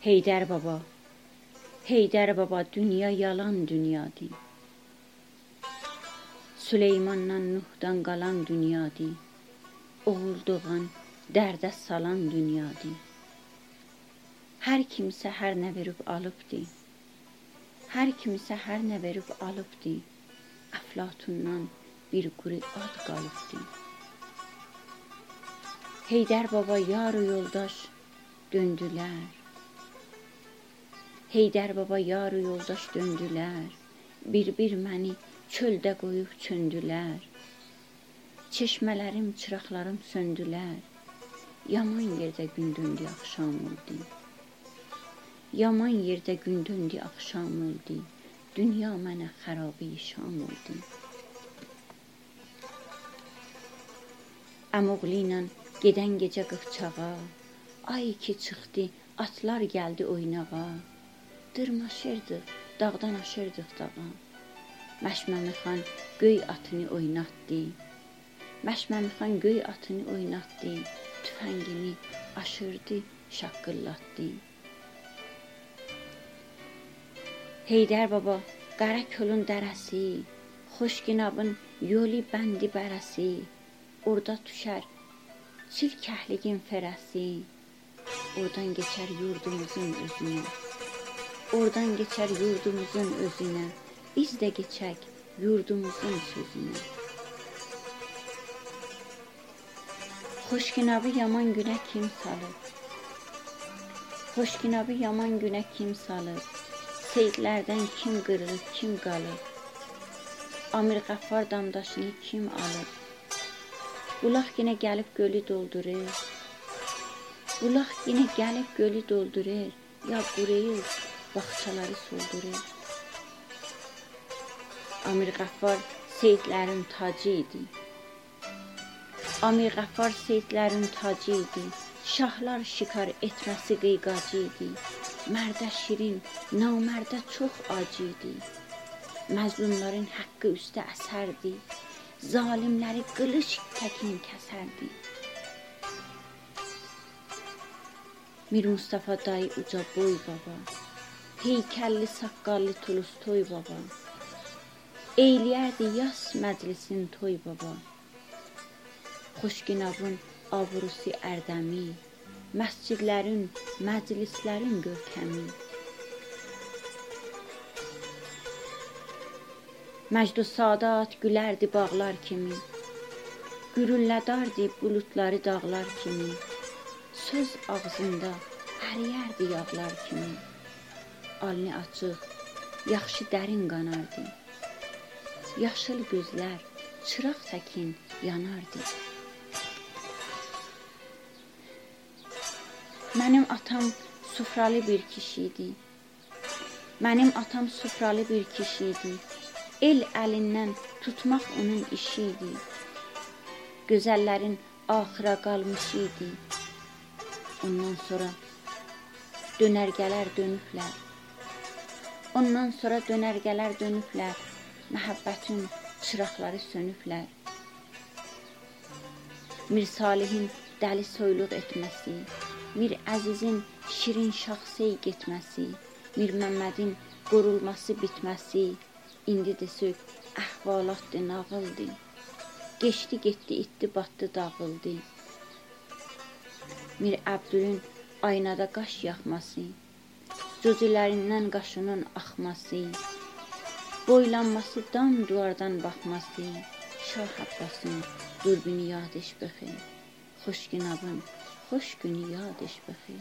Heydər baba, Heydər baba dünya yalan dünyadır. Süleymandan Nuhdan qalan dünyadır. Oğul doğan, dərdə salan dünyadır. Hər kimsə hər nə verib alıbdı. Hər kimsə hər nə verib alıbdı. Əflatundan bir quru ad qalıbdı. Heydər baba yar yoldaş döndülər. Heydər baba yar yoldaş döndülər. Bir-bir məni çöldə qoyub çöndülər. Çeşmələrim, çıraqlarım söndülər. Yaman yerdə gün döndü, axşam oldu. Yaman yerdə gün döndü, axşam oldu. Dünya mənə xarabi şam oldu. Əmoğlu ilə gedən gecə qıfçağa, ay ki çıxdı, atlar gəldi oynağa. Dırmaşırdıq, dağdan aşırdıq dağa. Məşməmi xan göy atını oynatdı. Məşməmi xan göy atını oynatdı. Tüfəngini aşırdı, şaqqıllatdı. Heydər baba, qara kolun dərəsi, xoşginabın yoli bəndi bərəsi, orada düşər çil kəhligin fərəsi, oradan keçər yurdumuzun özünə. Oradan geçer yurdumuzun özüne, biz de geçek yurdumuzun sözüne. Xoşginabı yaman günə kim salıb? Xoşginabı yaman günə kim salıb? Seyidlərdən kim qırılıb, kim qalıb? Amir Qəffar damdaşını kim alıb? Bulaq yenə gəlib gölü doldurur. Bulaq yenə gəlib gölü doldurur. Ya quruyur, bağçaları soldurur. Amir Qəffar Seyidlərin tacı idi. Amir Qəffar Seyidlərin tacı idi. Şahlar şikar etməsi qeyqacı idi. Mərdə şirin, namərdə çox acı idi. Məzlumların haqqı üstə əsərdi. Zalimləri qılış təkin kəsərdi. Mir Mustafa dayı uca boy baba. Heykəlli saqqallı Tolstoy baba. Eyləyərdi yas məclisin toy baba. Xoşginabın avrusi ərdəmi, məscidlərin, məclislərin görkəmi. Məcdu sadat gülərdi bağlar kimi. Gürüllədardı buludları dağlar kimi. Söz ağzında əriyərdi yağlar kimi alnı açıq, yaxşı dərin qanardı. Yaşıl gözlər çıraq təkin yanardı. Mənim atam sufralı bir kişi idi. Mənim atam sufralı bir kişi idi. El əlindən tutmaq onun işi idi. Gözəllərin axıra qalmış idi. Ondan sonra dönərgələr dönüblər. Ondan sonra dönərgələr dönüblər, məhəbbətin çıraqları sönüblər. Mir Salihin dəli soyluq etməsi, Mir Əzizin şirin şaxsey getməsi, Mir Məmmədin qorulması bitməsi, indi də sök əhvalatdır, nağıldır. Geçdi, getdi, itdi, batdı, dağıldı. Mir Əbdülün aynada qaş yaxması, Gözlərindən qaşının axması, boylanması, dan duvardan baxması, Şah Abbasın durbini yadiş bəxi, xoş günabın, xoş günü yadiş bəxi.